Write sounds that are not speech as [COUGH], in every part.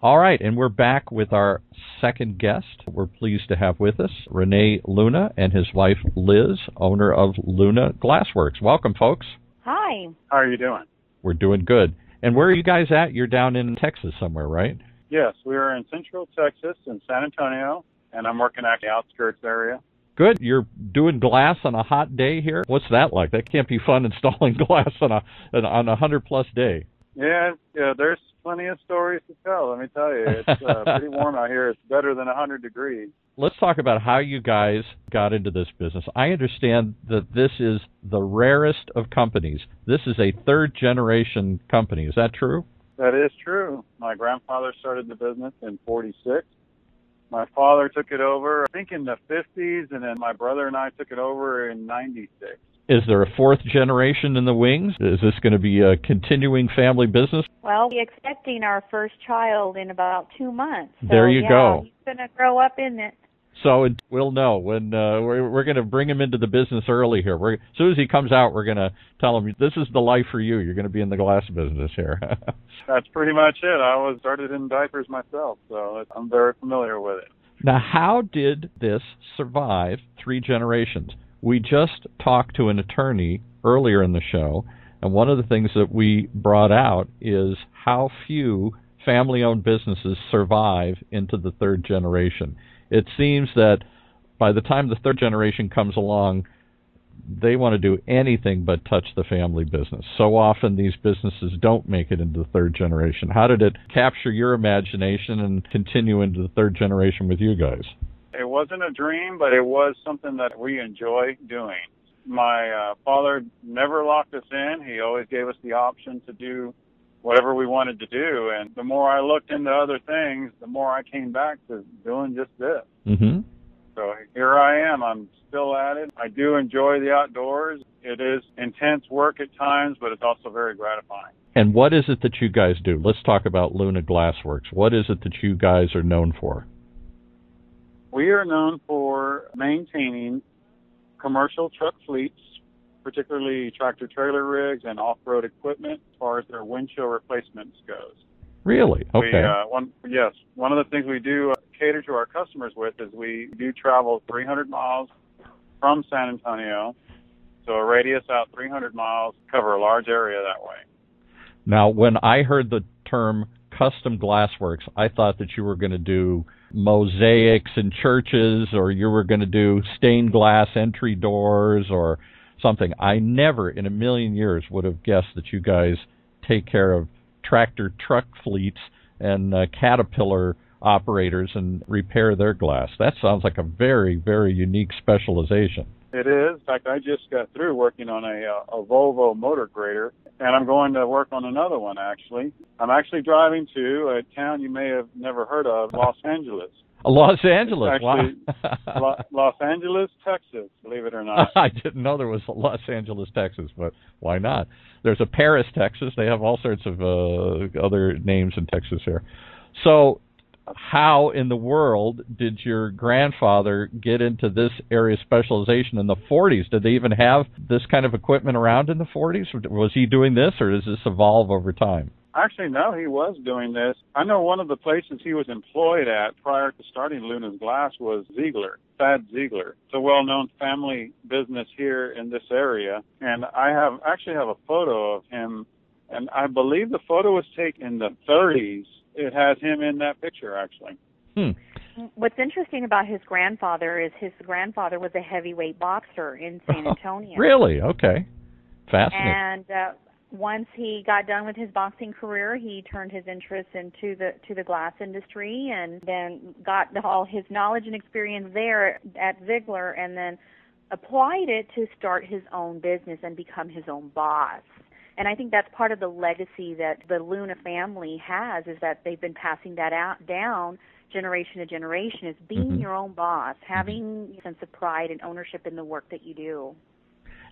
All right, and we're back with our second guest. We're pleased to have with us Rene Luna and his wife Liz, owner of Luna Glassworks. Welcome, folks. Hi. How are you doing? We're doing good. And where are you guys at? You're down in Texas somewhere, right? Yes, we are in Central Texas in San Antonio, and I'm working at the outskirts area. Good. You're doing glass on a hot day here. What's that like? That can't be fun installing [LAUGHS] glass on a on a hundred plus day. Yeah, yeah. There's plenty of stories to tell. Let me tell you, it's uh, [LAUGHS] pretty warm out here. It's better than a hundred degrees. Let's talk about how you guys got into this business. I understand that this is the rarest of companies. This is a third generation company. Is that true? That is true. My grandfather started the business in 46. My father took it over, I think, in the 50s, and then my brother and I took it over in 96. Is there a fourth generation in the wings? Is this going to be a continuing family business? Well, we're expecting our first child in about two months. So, there you yeah, go. He's going to grow up in it. So we'll know when uh, we're, we're going to bring him into the business early here. We're, as soon as he comes out, we're going to tell him this is the life for you. You're going to be in the glass business here. [LAUGHS] That's pretty much it. I was started in diapers myself, so I'm very familiar with it. Now, how did this survive three generations? We just talked to an attorney earlier in the show, and one of the things that we brought out is how few family owned businesses survive into the third generation. It seems that by the time the third generation comes along, they want to do anything but touch the family business. So often these businesses don't make it into the third generation. How did it capture your imagination and continue into the third generation with you guys? It wasn't a dream, but it was something that we enjoy doing. My uh, father never locked us in. He always gave us the option to do whatever we wanted to do. And the more I looked into other things, the more I came back to doing just this. Mm-hmm. So here I am. I'm still at it. I do enjoy the outdoors. It is intense work at times, but it's also very gratifying. And what is it that you guys do? Let's talk about Luna Glassworks. What is it that you guys are known for? We are known for maintaining commercial truck fleets, particularly tractor trailer rigs and off-road equipment as far as their windshield replacements goes. Really? Okay. We, uh, one, yes, one of the things we do uh, cater to our customers with is we do travel 300 miles from San Antonio, so a radius out 300 miles, cover a large area that way. Now, when I heard the term custom glassworks, I thought that you were going to do mosaics in churches or you were going to do stained glass entry doors or something. I never in a million years would have guessed that you guys take care of tractor truck fleets and uh, caterpillar operators and repair their glass. That sounds like a very, very unique specialization. It is. In fact, I just got through working on a, uh, a Volvo motor grader, and I'm going to work on another one actually. I'm actually driving to a town you may have never heard of, Los Angeles. [LAUGHS] Los Angeles, actually, wow. Los Angeles, Texas, believe it or not. [LAUGHS] I didn't know there was a Los Angeles, Texas, but why not? There's a Paris, Texas. They have all sorts of uh, other names in Texas here. So how in the world did your grandfather get into this area of specialization in the 40s? Did they even have this kind of equipment around in the 40s? Was he doing this, or does this evolve over time? Actually, no, he was doing this. I know one of the places he was employed at prior to starting Luna's Glass was Ziegler, Thad Ziegler. It's a well-known family business here in this area, and I have actually have a photo of him, and I believe the photo was taken in the 30s it has him in that picture actually. Hmm. What's interesting about his grandfather is his grandfather was a heavyweight boxer in San Antonio. really? Okay. Fascinating. And uh, once he got done with his boxing career, he turned his interest into the to the glass industry, and then got all his knowledge and experience there at Ziegler, and then applied it to start his own business and become his own boss. And I think that's part of the legacy that the Luna family has is that they've been passing that out down generation to generation is being mm-hmm. your own boss, having a sense of pride and ownership in the work that you do.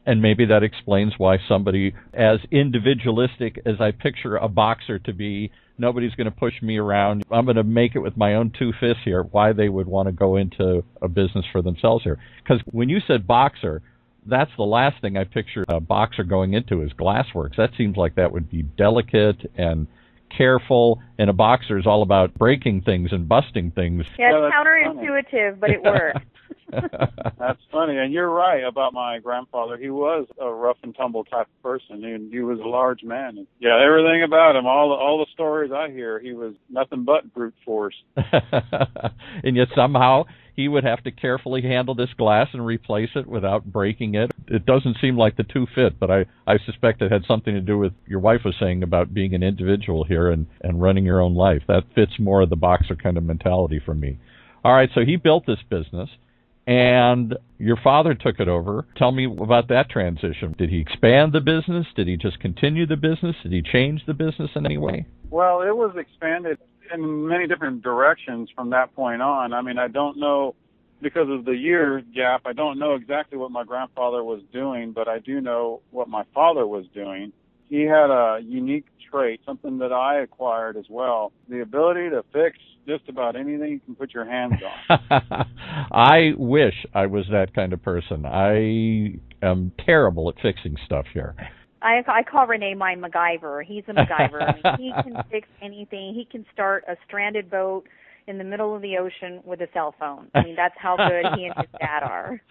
And maybe that explains why somebody as individualistic as I picture a boxer to be, nobody's going to push me around. I'm going to make it with my own two fists here. Why they would want to go into a business for themselves here? Because when you said boxer, that's the last thing I picture a boxer going into is glassworks. That seems like that would be delicate and careful, and a boxer is all about breaking things and busting things. Yeah, Yeah, it's that's counterintuitive, but it works. [LAUGHS] That's funny, and you're right about my grandfather. He was a rough and tumble type of person, and he was a large man. And yeah, everything about him, all the, all the stories I hear, he was nothing but brute force. [LAUGHS] and yet somehow he would have to carefully handle this glass and replace it without breaking it. It doesn't seem like the two fit, but I, I suspect it had something to do with your wife was saying about being an individual here and, and running your own life. That fits more of the boxer kind of mentality for me. All right, so he built this business and your father took it over. Tell me about that transition. Did he expand the business? Did he just continue the business? Did he change the business in any way? Well, it was expanded in many different directions from that point on. I mean, I don't know because of the year gap. I don't know exactly what my grandfather was doing, but I do know what my father was doing. He had a unique trait, something that I acquired as well, the ability to fix just about anything you can put your hands on. [LAUGHS] I wish I was that kind of person. I am terrible at fixing stuff here. I I call Rene my MacGyver. He's a MacGyver. I mean, he can [LAUGHS] fix anything. He can start a stranded boat in the middle of the ocean with a cell phone. I mean, that's how good he and his dad are. [LAUGHS]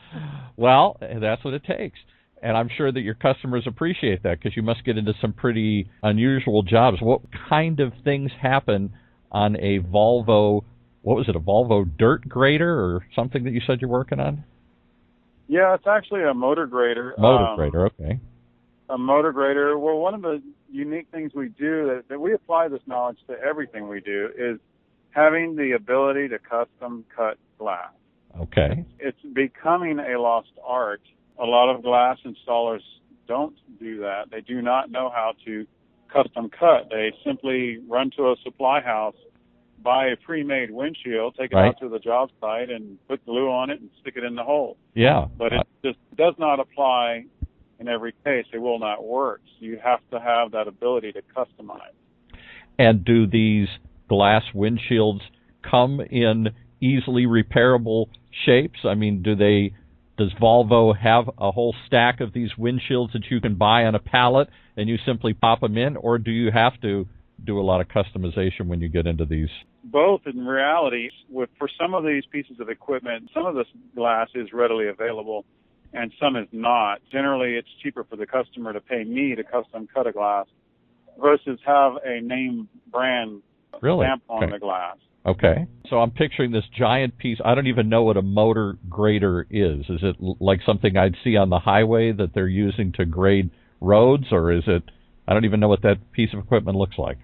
Well, that's what it takes. And I'm sure that your customers appreciate that because you must get into some pretty unusual jobs. What kind of things happen on a Volvo? What was it, a Volvo dirt grader or something that you said you're working on? Yeah, it's actually a motor grader. Motor Um, grader, okay. A motor grader. Well, one of the unique things we do that, that we apply this knowledge to everything we do is having the ability to custom cut glass. Okay. It's becoming a lost art. A lot of glass installers don't do that. They do not know how to custom cut. They simply run to a supply house, buy a pre-made windshield, take it Right. out to the job site, and put glue on it and stick it in the hole. Yeah. But it just does not apply in every case. It will not work. So you have to have that ability to customize. And do these glass windshields come in easily repairable shapes? I mean, do they does Volvo have a whole stack of these windshields that you can buy on a pallet and you simply pop them in or do you have to do a lot of customization when you get into these? Both in reality, with for some of these pieces of equipment, some of this glass is readily available and some is not. Generally, it's cheaper for the customer to pay me to custom cut a glass versus have a name brand Really? stamp on Okay. the glass. Okay. So I'm picturing this giant piece. I don't even know what a motor grader is. Is it l- like something I'd see on the highway that they're using to grade roads, or is it? I don't even know what that piece of equipment looks like.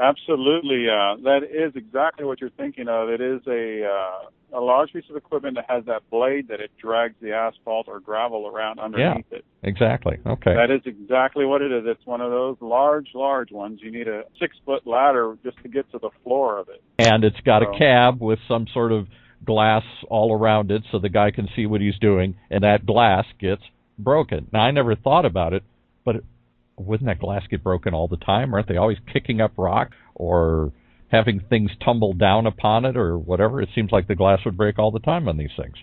Absolutely, uh, that is exactly what you're thinking of. It is a uh, a large piece of equipment that has that blade that it drags the asphalt or gravel around underneath it. Exactly. Okay. That is exactly what it is. It's one of those large, large ones. You need a six foot ladder just to get to the floor of it. and it's got a cab with some sort of glass all around it so the guy can see what he's doing and that glass gets broken. Now I never thought about it, but wouldn't that glass get broken all the time? Aren't they always kicking up rock or having things tumble down upon it or whatever? It seems like the glass would break all the time on these things.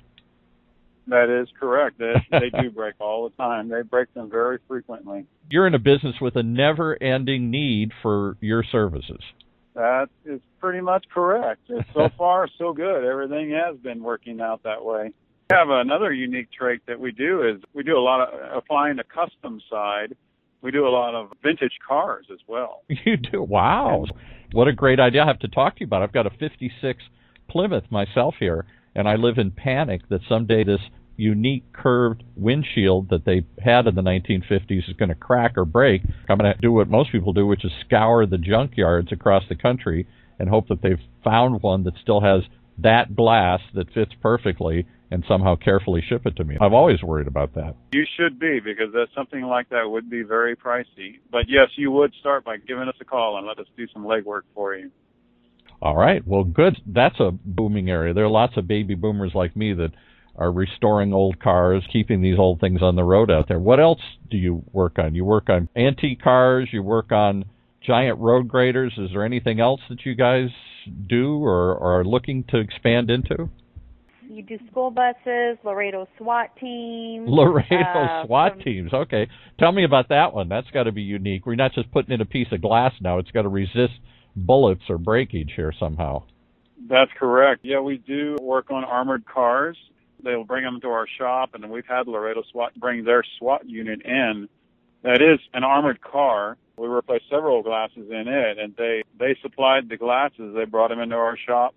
That is correct. They, [LAUGHS] they do break all the time. They break them very frequently. You're in a business with a never-ending need for your services. That is pretty much correct. So [LAUGHS] far, so good. Everything has been working out that way. We have another unique trait that we do is we do a lot of applying the custom side. We do a lot of vintage cars as well. [LAUGHS] You do. Wow. What a great idea. I have to talk to you about. it. I've got a 56 Plymouth myself here, and I live in panic that someday this unique curved windshield that they had in the 1950s is going to crack or break. I'm going to do what most people do, which is scour the junkyards across the country and hope that they've found one that still has that glass that fits perfectly and somehow carefully ship it to me. I've always worried about that. You should be because that something like that would be very pricey. But yes, you would start by giving us a call and let us do some legwork for you. All right. Well, good. That's a booming area. There are lots of baby boomers like me that are restoring old cars, keeping these old things on the road out there. What else do you work on? You work on antique cars, you work on giant road graders. Is there anything else that you guys do or, or are looking to expand into? You do school buses, Laredo SWAT teams. Laredo uh, SWAT from- teams. Okay, tell me about that one. That's got to be unique. We're not just putting in a piece of glass now. It's got to resist bullets or breakage here somehow. That's correct. Yeah, we do work on armored cars. They'll bring them to our shop, and then we've had Laredo SWAT bring their SWAT unit in. That is an armored car. We replaced several glasses in it, and they they supplied the glasses. They brought them into our shop,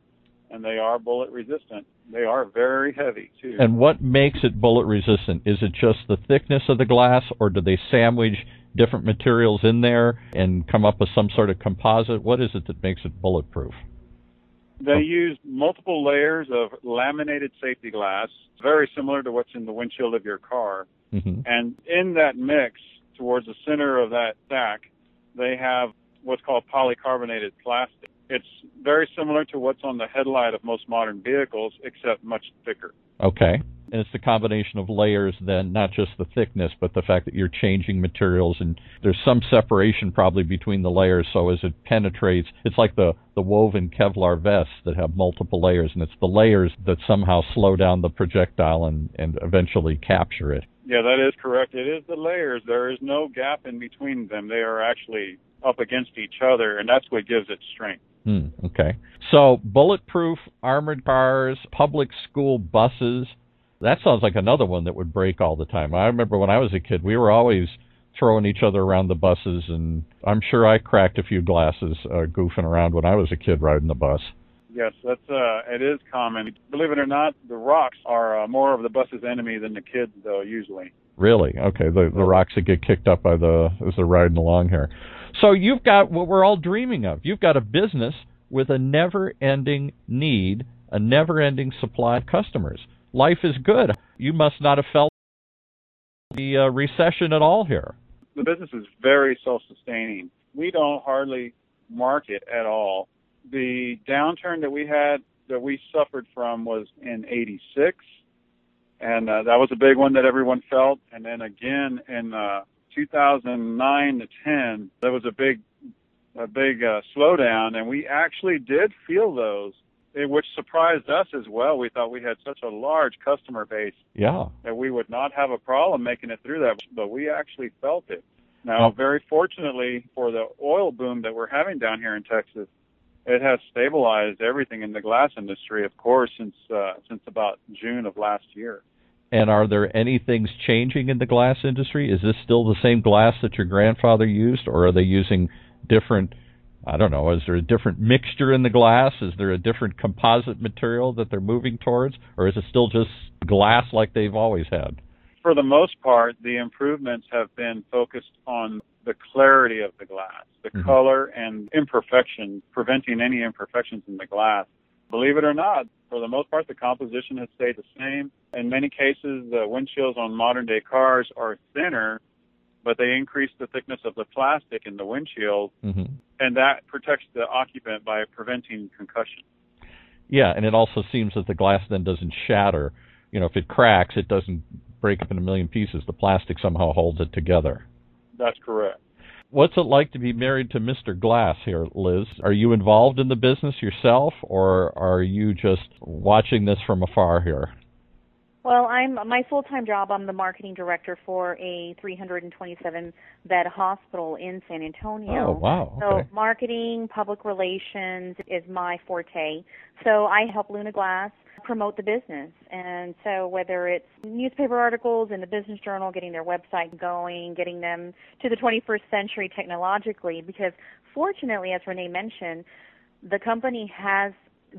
and they are bullet resistant. They are very heavy too. And what makes it bullet resistant? Is it just the thickness of the glass, or do they sandwich different materials in there and come up with some sort of composite? What is it that makes it bulletproof? They use multiple layers of laminated safety glass, very similar to what's in the windshield of your car. hmm And in that mix, towards the center of that stack, they have what's called polycarbonated plastic. It's very similar to what's on the headlight of most modern vehicles, except much thicker. Okay. And it's the combination of layers then, not just the thickness, but the fact that you're changing materials and there's some separation probably between the layers so as it penetrates it's like the, the woven Kevlar vests that have multiple layers and it's the layers that somehow slow down the projectile and, and eventually capture it. Yeah, that is correct. It is the layers. There is no gap in between them. They are actually up against each other, and that's what gives it strength. Hmm, okay. So bulletproof armored cars, public school buses. That sounds like another one that would break all the time. I remember when I was a kid, we were always throwing each other around the buses, and I'm sure I cracked a few glasses uh, goofing around when I was a kid riding the bus. Yes, that's uh, it is common. Believe it or not, the rocks are uh, more of the bus's enemy than the kids, though. Usually. Really? Okay. The the rocks that get kicked up by the as they're riding along here. So you've got what we're all dreaming of. You've got a business with a never-ending need, a never-ending supply of customers. Life is good. You must not have felt the uh, recession at all here. the business is very self-sustaining. We don't hardly market at all. The downturn that we had that we suffered from was in 86 and uh, that was a big one that everyone felt and then again in uh 2009 to 10 there was a big a big uh, slowdown and we actually did feel those eh, which surprised us as well. We thought we had such a large customer base Yeah. that we would not have a problem making it through that, but we actually felt it. Now, very fortunately for the oil boom that we're having down here in Texas, it has stabilized everything in the glass industry, of course, since uh, since about June of last year. And are there any things changing in the glass industry? Is this still the same glass that your grandfather used, or are they using different? I don't know. Is there a different mixture in the glass? Is there a different composite material that they're moving towards, or is it still just glass like they've always had? For the most part, the improvements have been focused on the clarity of the glass, the Mhm. color and imperfections, preventing any imperfections in the glass. Believe it or not, for the most part, the composition has stayed the same. In many cases, the windshields on modern day cars are thinner, but they increase the thickness of the plastic in the windshield, hmm and that protects the occupant by preventing concussion. Yeah, and it also seems that the glass then doesn't shatter. You know, if it cracks, it doesn't break up in a million pieces. The plastic somehow holds it together. That's correct. What's it like to be married to Mr. Glass here, Liz? Are you involved in the business yourself, or are you just watching this from afar here? Well, I'm my full-time job. I'm the marketing director for a 327 bed hospital in San Antonio. Oh, wow. So marketing, public relations is my forte. So I help Luna Glass promote the business. And so whether it's newspaper articles in the business journal, getting their website going, getting them to the 21st century technologically, because fortunately, as Rene mentioned, the company has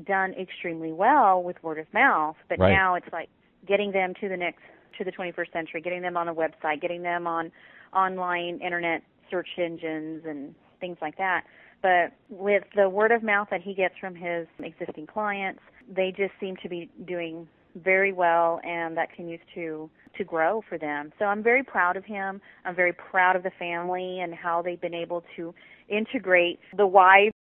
done extremely well with word of mouth, but Right. now it's like getting them to the next to the 21st century, getting them on a website, getting them on online internet search engines and things like that. But with the word of mouth that he gets from his existing clients, they just seem to be doing very well and that continues to to grow for them. So I'm very proud of him. I'm very proud of the family and how they've been able to integrate the wife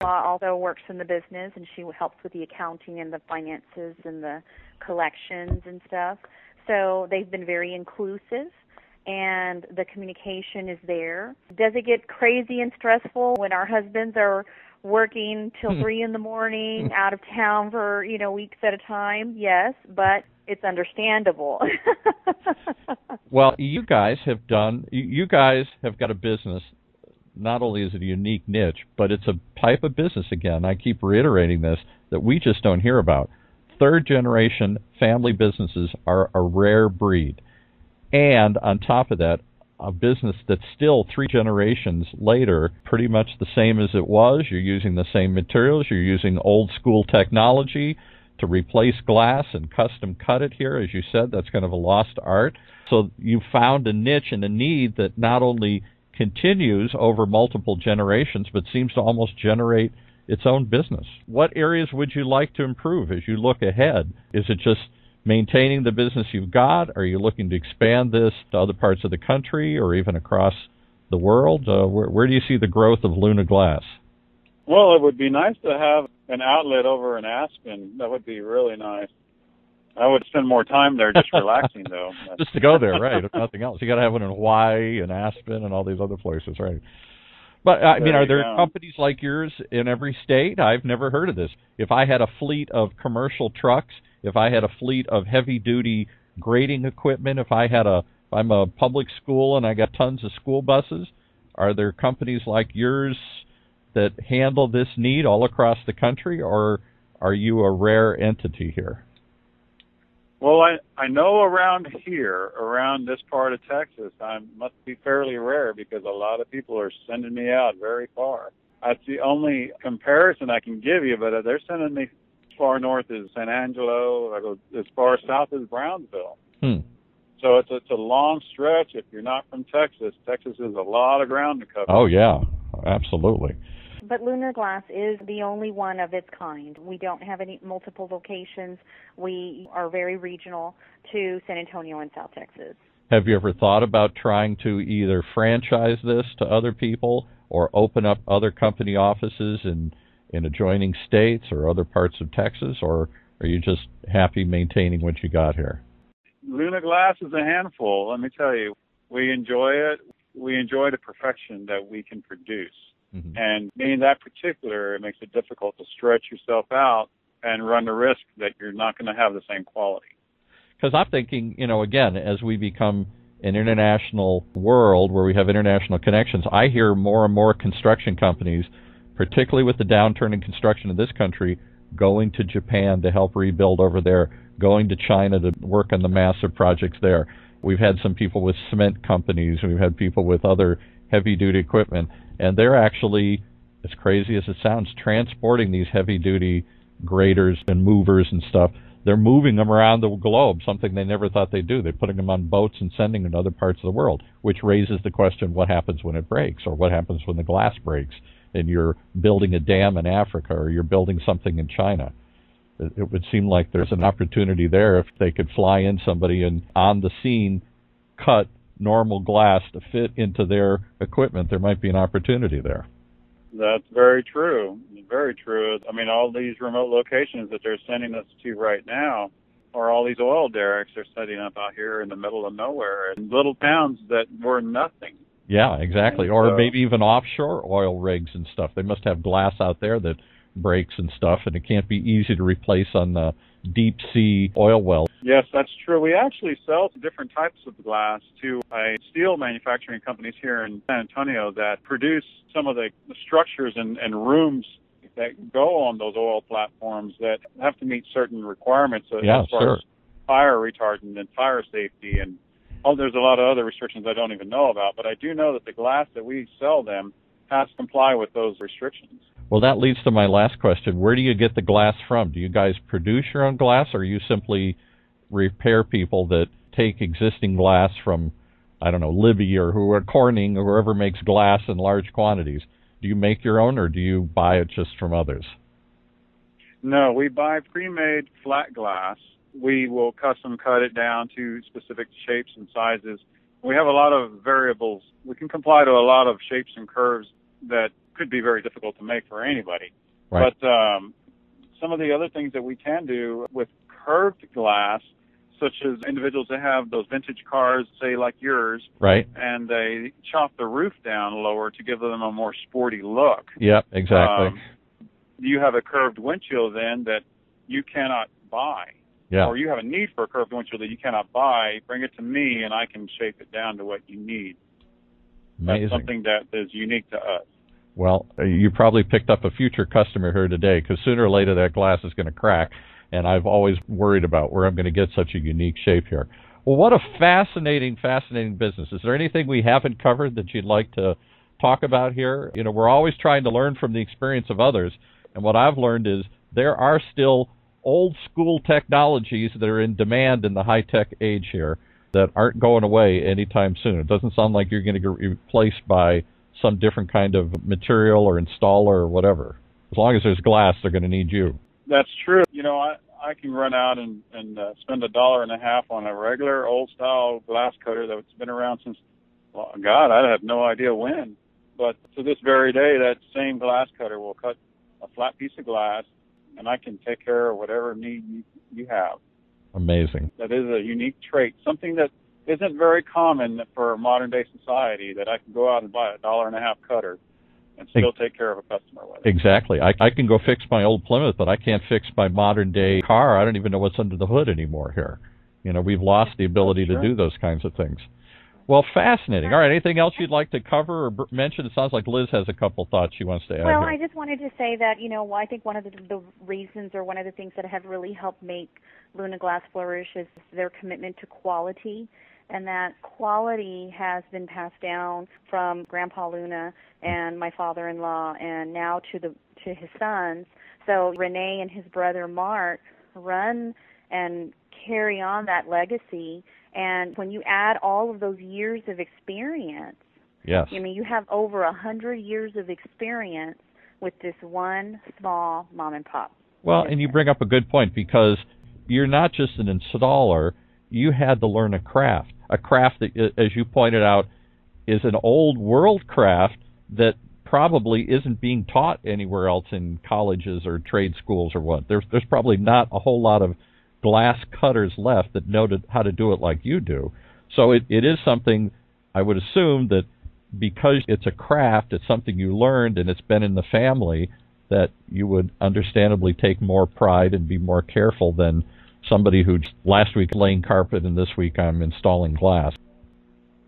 uh, also works in the business and she helps with the accounting and the finances and the collections and stuff. So they've been very inclusive and the communication is there. Does it get crazy and stressful when our husbands are working till Hmm. three in the morning, out of town for you know weeks at a time. Yes, but it's understandable. [LAUGHS] Well, you guys have done. You guys have got a business. Not only is it a unique niche, but it's a type of business. Again, I keep reiterating this that we just don't hear about. Third generation family businesses are a rare breed, and on top of that, a business that's still three generations later, pretty much the same as it was. You're using the same materials. You're using old school technology to replace glass and custom cut it here. As you said, that's kind of a lost art. So you found a niche and a need that not only continues over multiple generations, but seems to almost generate its own business. What areas would you like to improve as you look ahead? Is it just maintaining the business you've got? Are you looking to expand this to other parts of the country or even across the world? Uh, where, where do you see the growth of Luna Glass? Well, it would be nice to have an outlet over in Aspen. That would be really nice. I would spend more time there just [LAUGHS] relaxing, though. just to go there, right? If nothing else, you got to have one in Hawaii and Aspen and all these other places, right? But I mean, are there go. companies like yours in every state? I've never heard of this. If I had a fleet of commercial trucks, if I had a fleet of heavy duty grading equipment, if I had a if I'm a public school and I got tons of school buses, are there companies like yours that handle this need all across the country or are you a rare entity here? Well, I I know around here, around this part of Texas, I must be fairly rare because a lot of people are sending me out very far. That's the only comparison I can give you, but they're sending me far north as San Angelo, I go as far south as Brownsville. Hmm. So it's it's a long stretch. If you're not from Texas, Texas is a lot of ground to cover. Oh yeah, absolutely. But Luna Glass is the only one of its kind. We don't have any multiple locations. We are very regional to San Antonio and South Texas. Have you ever thought about trying to either franchise this to other people or open up other company offices in in adjoining states or other parts of Texas or are you just happy maintaining what you got here? Luna Glass is a handful. Let me tell you, we enjoy it. We enjoy the perfection that we can produce. Mhm. And being that particular, it makes it difficult to stretch yourself out and run the risk that you're not going to have the same quality. Because I'm thinking, you know, again, as we become an international world where we have international connections, I hear more and more construction companies, particularly with the downturn in construction in this country, going to Japan to help rebuild over there, going to China to work on the massive projects there. We've had some people with cement companies, we've had people with other heavy duty equipment, and they're actually, as crazy as it sounds, transporting these heavy duty graders and movers and stuff they're moving them around the globe, something they never thought they'd do. They're putting them on boats and sending them to other parts of the world, which raises the question what happens when it breaks, or what happens when the glass breaks, and you're building a dam in Africa, or you're building something in China. It, would seem like there's an opportunity there if they could fly in somebody and on the scene cut normal glass to fit into their equipment, there might be an opportunity there. That's very true. Very true. I mean, all these remote locations that they're sending us to right now are all these oil derricks they're setting up out here in the middle of nowhere in little towns that were nothing. Yeah, exactly. Or so- maybe even offshore oil rigs and stuff. They must have glass out there that breaks and stuff, and it can't be easy to replace on the deep sea oil well. Yes, that's true. We actually sell different types of glass to a steel manufacturing companies here in San Antonio that produce some of the structures and, and rooms that go on those oil platforms that have to meet certain requirements as Yeah, far sure. as fire retardant and fire safety and oh, there's a lot of other restrictions I don't even know about. But I do know that the glass that we sell them has to comply with those restrictions. Well, that leads to my last question. Where do you get the glass from? Do you guys produce your own glass, or you simply repair people that take existing glass from, I don't know, Libbey or who Corning or whoever makes glass in large quantities? Do you make your own, or do you buy it just from others? No, we buy pre-made flat glass. We will custom cut it down to specific shapes and sizes. We have a lot of variables. We can comply to a lot of shapes and curves that could be very difficult to make for anybody. Right. But um, some of the other things that we can do with curved glass, such as individuals that have those vintage cars, say like yours, right. and they chop the roof down lower to give them a more sporty look. Yep. Exactly. Um, you have a curved windshield then that you cannot buy. Yeah. Or you have a need for a curved windshield that you cannot buy, bring it to me and I can shape it down to what you need. Amazing. That's something that is unique to us. Well, you probably picked up a future customer here today because sooner or later that glass is going to crack, and I've always worried about where I'm going to get such a unique shape here. Well, what a fascinating, fascinating business. Is there anything we haven't covered that you'd like to talk about here? You know, we're always trying to learn from the experience of others, and what I've learned is there are still old school technologies that are in demand in the high tech age here that aren't going away anytime soon. It doesn't sound like you're going to get replaced by some different kind of material or installer or whatever. As long as there's glass, they're going to need you. That's true. You know, I I can run out and and uh, spend a dollar and a half on a regular old style glass cutter that's been around since well, God, I have no idea when. But to this very day, that same glass cutter will cut a flat piece of glass, and I can take care of whatever need you, you have. Amazing. That is a unique trait, something that isn't very common for modern day society that I can go out and buy a dollar and a half cutter and still take care of a customer with it. Exactly. I, I can go fix my old Plymouth, but I can't fix my modern day car. I don't even know what's under the hood anymore here. You know, we've lost the ability to do those kinds of things. Well, fascinating. All right, anything else you'd like to cover or b- mention? It sounds like Liz has a couple thoughts she wants to add. Well, here. I just wanted to say that you know I think one of the, the reasons or one of the things that have really helped make Luna Glass flourish is their commitment to quality and that quality has been passed down from Grandpa Luna and my father-in-law, and now to the to his sons. So Rene and his brother Mark run and carry on that legacy. And when you add all of those years of experience, yes, I mean you have over a hundred years of experience with this one small mom and pop. Well, and you bring up a good point because you're not just an installer; you had to learn a craft a craft that, uh, as you pointed out, is an old world craft that probably isn't being taught anywhere else in colleges or trade schools or what. There's there's probably not a whole lot of glass cutters left that know how to do it like you do. So it, it is something I would assume that because it's a craft, it's something you learned and it's been in the family that you would understandably take more pride and be more careful than somebody who last week laying carpet and this week I'm installing glass.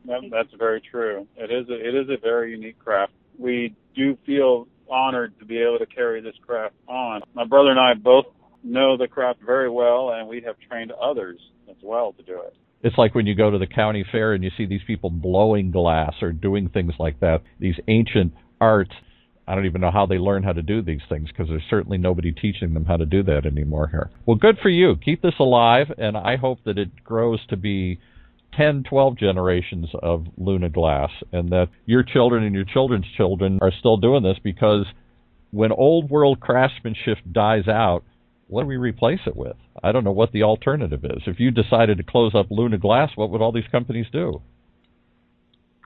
That, that's very true. It is a, it is a very unique craft. We do feel honored to be able to carry this craft on. My brother and I both know the craft very well, and we have trained others as well to do it. It's like when you go to the county fair and you see these people blowing glass or doing things like that. These ancient arts I don't even know how they learn how to do these things because there's certainly nobody teaching them how to do that anymore here. Well, good for you. Keep this alive, and I hope that it grows to be 10, 12 generations of Luna Glass, and that your children and your children's children are still doing this because when old world craftsmanship dies out, what do we replace it with? I don't know what the alternative is. If you decided to close up Luna Glass, what would all these companies do?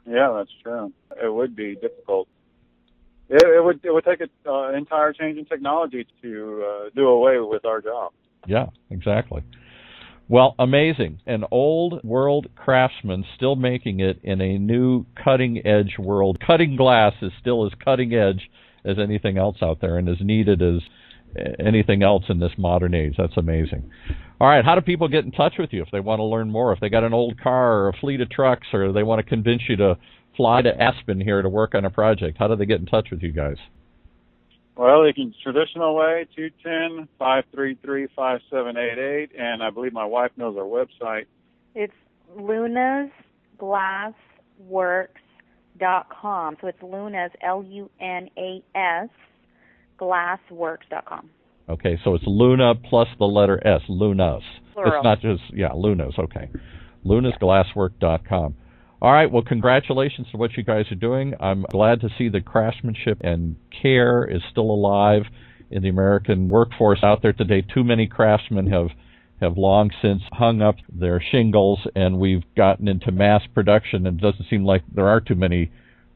Yeah, that's true. It would be difficult it, it would it would take an uh, entire change in technology to uh, do away with our job. Yeah, exactly. Well, amazing. An old world craftsman still making it in a new cutting edge world. Cutting glass is still as cutting edge as anything else out there and as needed as anything else in this modern age. That's amazing. All right, how do people get in touch with you if they want to learn more? If they got an old car or a fleet of trucks or they want to convince you to fly to Aspen here to work on a project? How do they get in touch with you guys? Well, they can traditional way, two ten five three three five seven eight eight, and I believe my wife knows our website. It's Luna's Glass Works dot com. So it's Luna's L U N A S glassworks dot com. Okay, so it's Luna plus the letter S, Lunas. Plural. It's not just yeah, Lunas. Okay, lunasglasswork dot com. All right. Well, congratulations to what you guys are doing. I'm glad to see the craftsmanship and care is still alive in the American workforce out there today. Too many craftsmen have have long since hung up their shingles, and we've gotten into mass production. And it doesn't seem like there are too many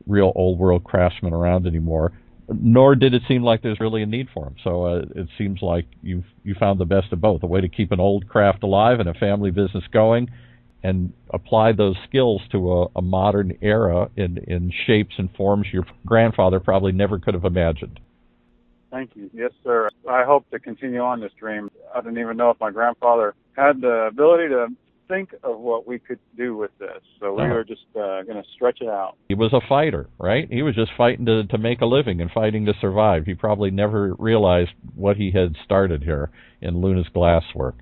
real old world craftsmen around anymore. Nor did it seem like there's really a need for them. So uh, it seems like you've you found the best of both: a way to keep an old craft alive and a family business going and apply those skills to a, a modern era in, in shapes and forms your grandfather probably never could have imagined. Thank you. Yes, sir. I hope to continue on this dream. I didn't even know if my grandfather had the ability to think of what we could do with this. So we Uh-huh. were just uh, going to stretch it out. He was a fighter, right? He was just fighting to to make a living and fighting to survive. He probably never realized what he had started here in Luna's glass work.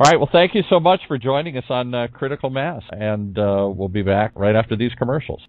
All right, well, thank you so much for joining us on uh, Critical Mass, and uh, we'll be back right after these commercials.